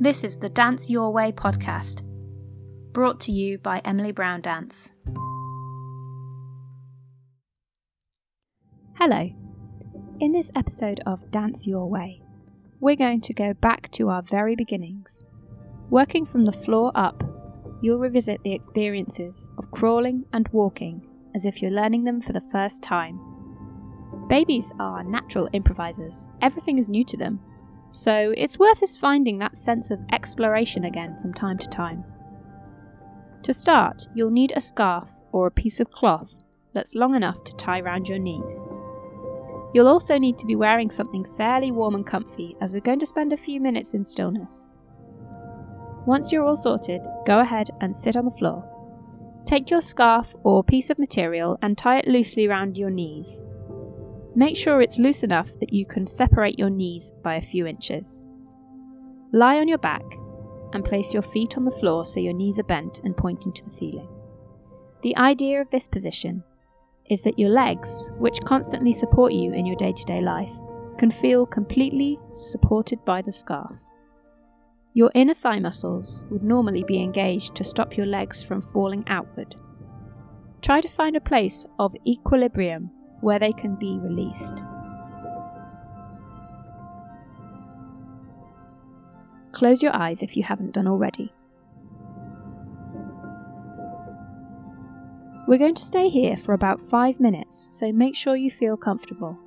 This is the Dance Your Way podcast, brought to you by Emily Brown Dance. Hello. In this episode of Dance Your Way, we're going to go back to our very beginnings. Working from the floor up, you'll revisit the experiences of crawling and walking as if you're learning them for the first time. Babies are natural improvisers, everything is new to them, so it's worth us finding that sense of exploration again from time to time. To start, you'll need a scarf or a piece of cloth that's long enough to tie round your knees. You'll also need to be wearing something fairly warm and comfy as we're going to spend a few minutes in stillness. Once you're all sorted, go ahead and sit on the floor. Take your scarf or piece of material and tie it loosely round your knees. Make sure it's loose enough that you can separate your knees by a few inches. Lie on your back and place your feet on the floor so your knees are bent and pointing to the ceiling. The idea of this position is that your legs, which constantly support you in your day to day life, can feel completely supported by the scarf. Your inner thigh muscles would normally be engaged to stop your legs from falling outward. Try to find a place of equilibrium where they can be released. Close your eyes if you haven't done already. We're going to stay here for about five minutes, so make sure you feel comfortable.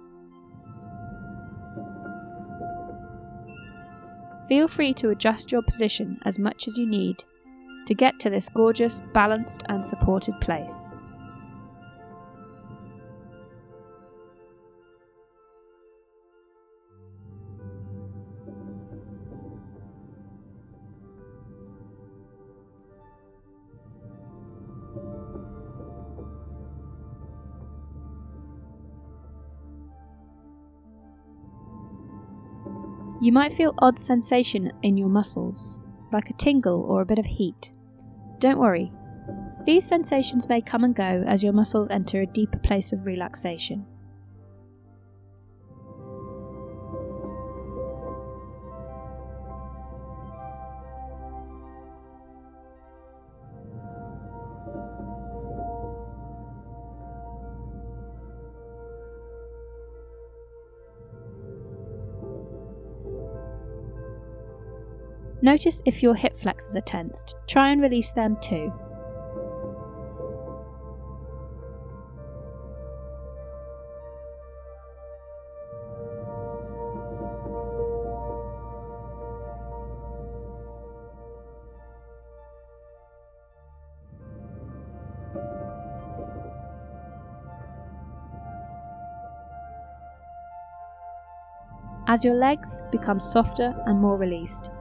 Feel free to adjust your position as much as you need to get to this gorgeous, balanced, and supported place. You might feel odd sensation in your muscles, like a tingle or a bit of heat. Don't worry. These sensations may come and go as your muscles enter a deeper place of relaxation. Notice if your hip flexors are tensed. Try and release them too. As your legs become softer and more released,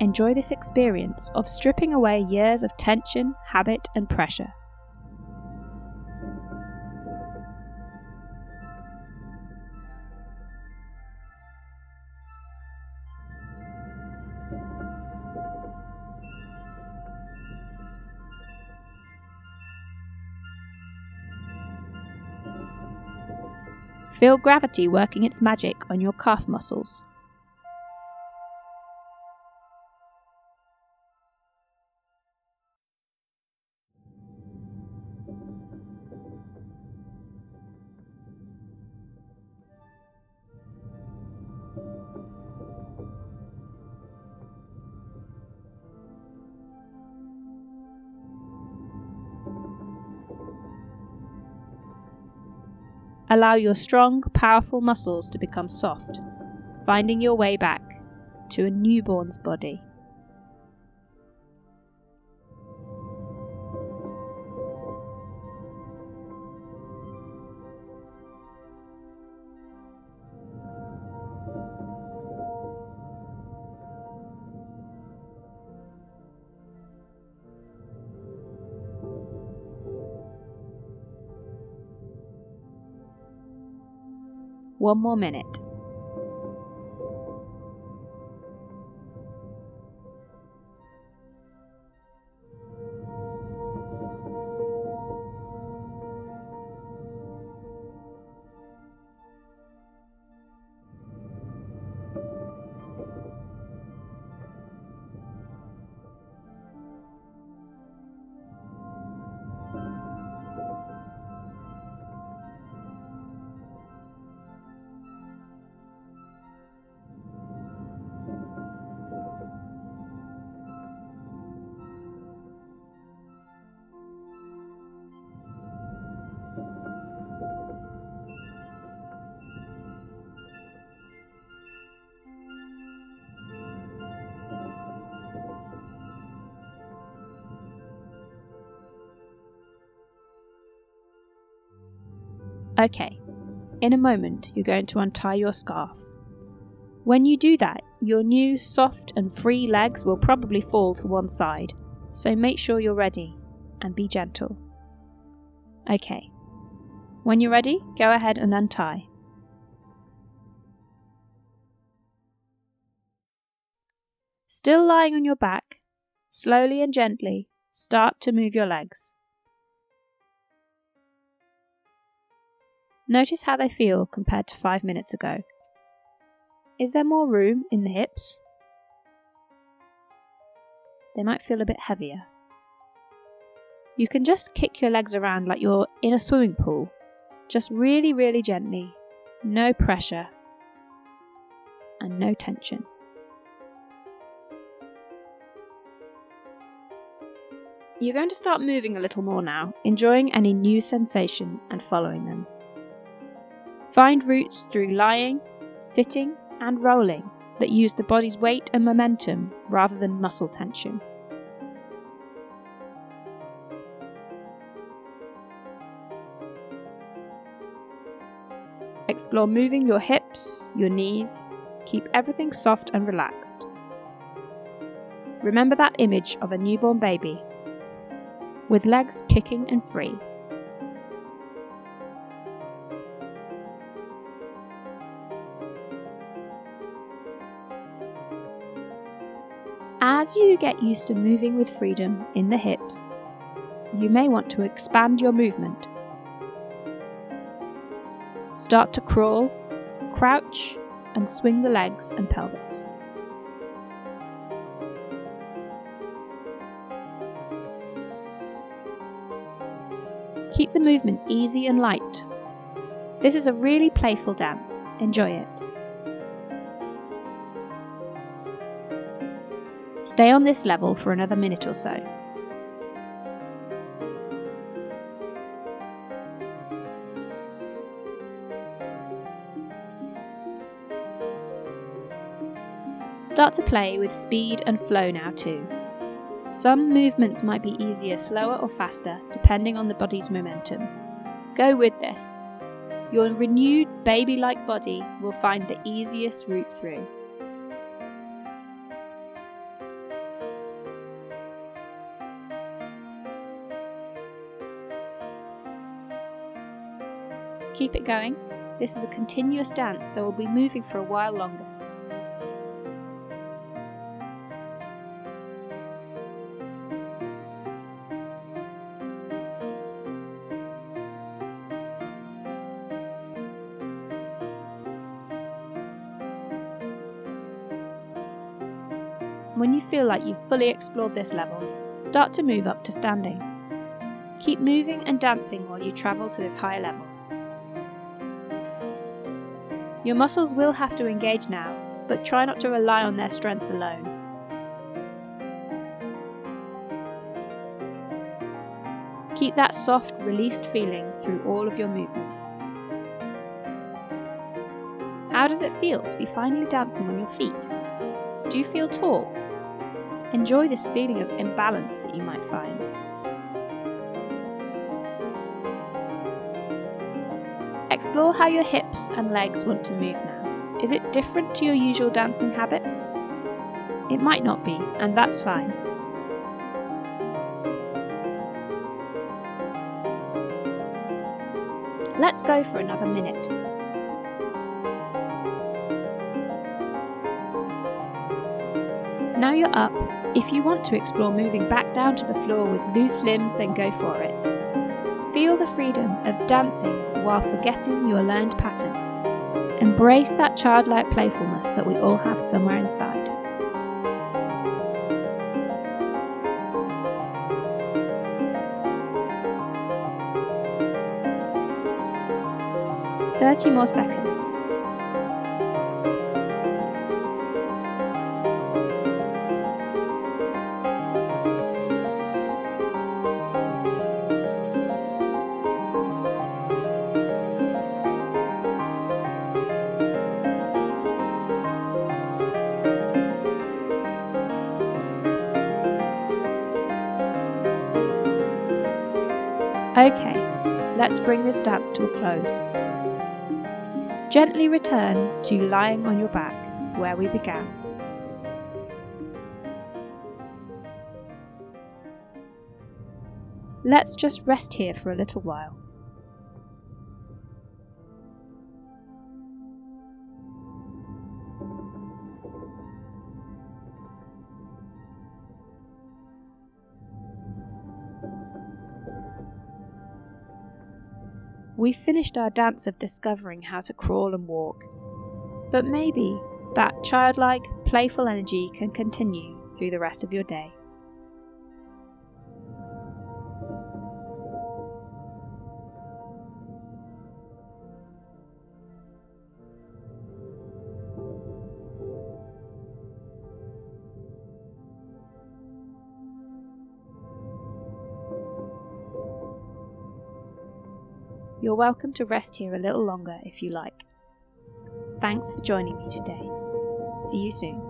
enjoy this experience of stripping away years of tension, habit, and pressure. Feel gravity working its magic on your calf muscles. Allow your strong, powerful muscles to become soft, finding your way back to a newborn's body. One more minute. Okay, in a moment you're going to untie your scarf. When you do that, your new soft and free legs will probably fall to one side, so make sure you're ready and be gentle. Okay, when you're ready, go ahead and untie. Still lying on your back, slowly and gently start to move your legs. Notice how they feel compared to five minutes ago. Is there more room in the hips? They might feel a bit heavier. You can just kick your legs around like you're in a swimming pool, just really, really gently, no pressure, and no tension. You're going to start moving a little more now, enjoying any new sensation and following them. Find routes through lying, sitting, and rolling that use the body's weight and momentum rather than muscle tension. Explore moving your hips, your knees, keep everything soft and relaxed. Remember that image of a newborn baby with legs kicking and free. As you get used to moving with freedom in the hips, you may want to expand your movement. Start to crawl, crouch, and swing the legs and pelvis. Keep the movement easy and light. This is a really playful dance. Enjoy it. Stay on this level for another minute or so. Start to play with speed and flow now too. Some movements might be easier, slower, or faster, depending on the body's momentum. Go with this. Your renewed baby like body will find the easiest route through. Keep it going. This is a continuous dance, so we'll be moving for a while longer. When you feel like you've fully explored this level, start to move up to standing. Keep moving and dancing while you travel to this higher level. Your muscles will have to engage now, but try not to rely on their strength alone. Keep that soft, released feeling through all of your movements. How does it feel to be finally dancing on your feet? Do you feel tall? Enjoy this feeling of imbalance that you might find. Explore how your hips and legs want to move now. Is it different to your usual dancing habits? It might not be, and that's fine. Let's go for another minute. Now you're up. If you want to explore moving back down to the floor with loose limbs, then go for it. Feel the freedom of dancing while forgetting your learned patterns. Embrace that childlike playfulness that we all have somewhere inside. Thirty more seconds. Okay, let's bring this dance to a close. Gently return to lying on your back where we began. Let's just rest here for a little while. We've finished our dance of discovering how to crawl and walk. But maybe that childlike, playful energy can continue through the rest of your day. You're welcome to rest here a little longer if you like. Thanks for joining me today. See you soon.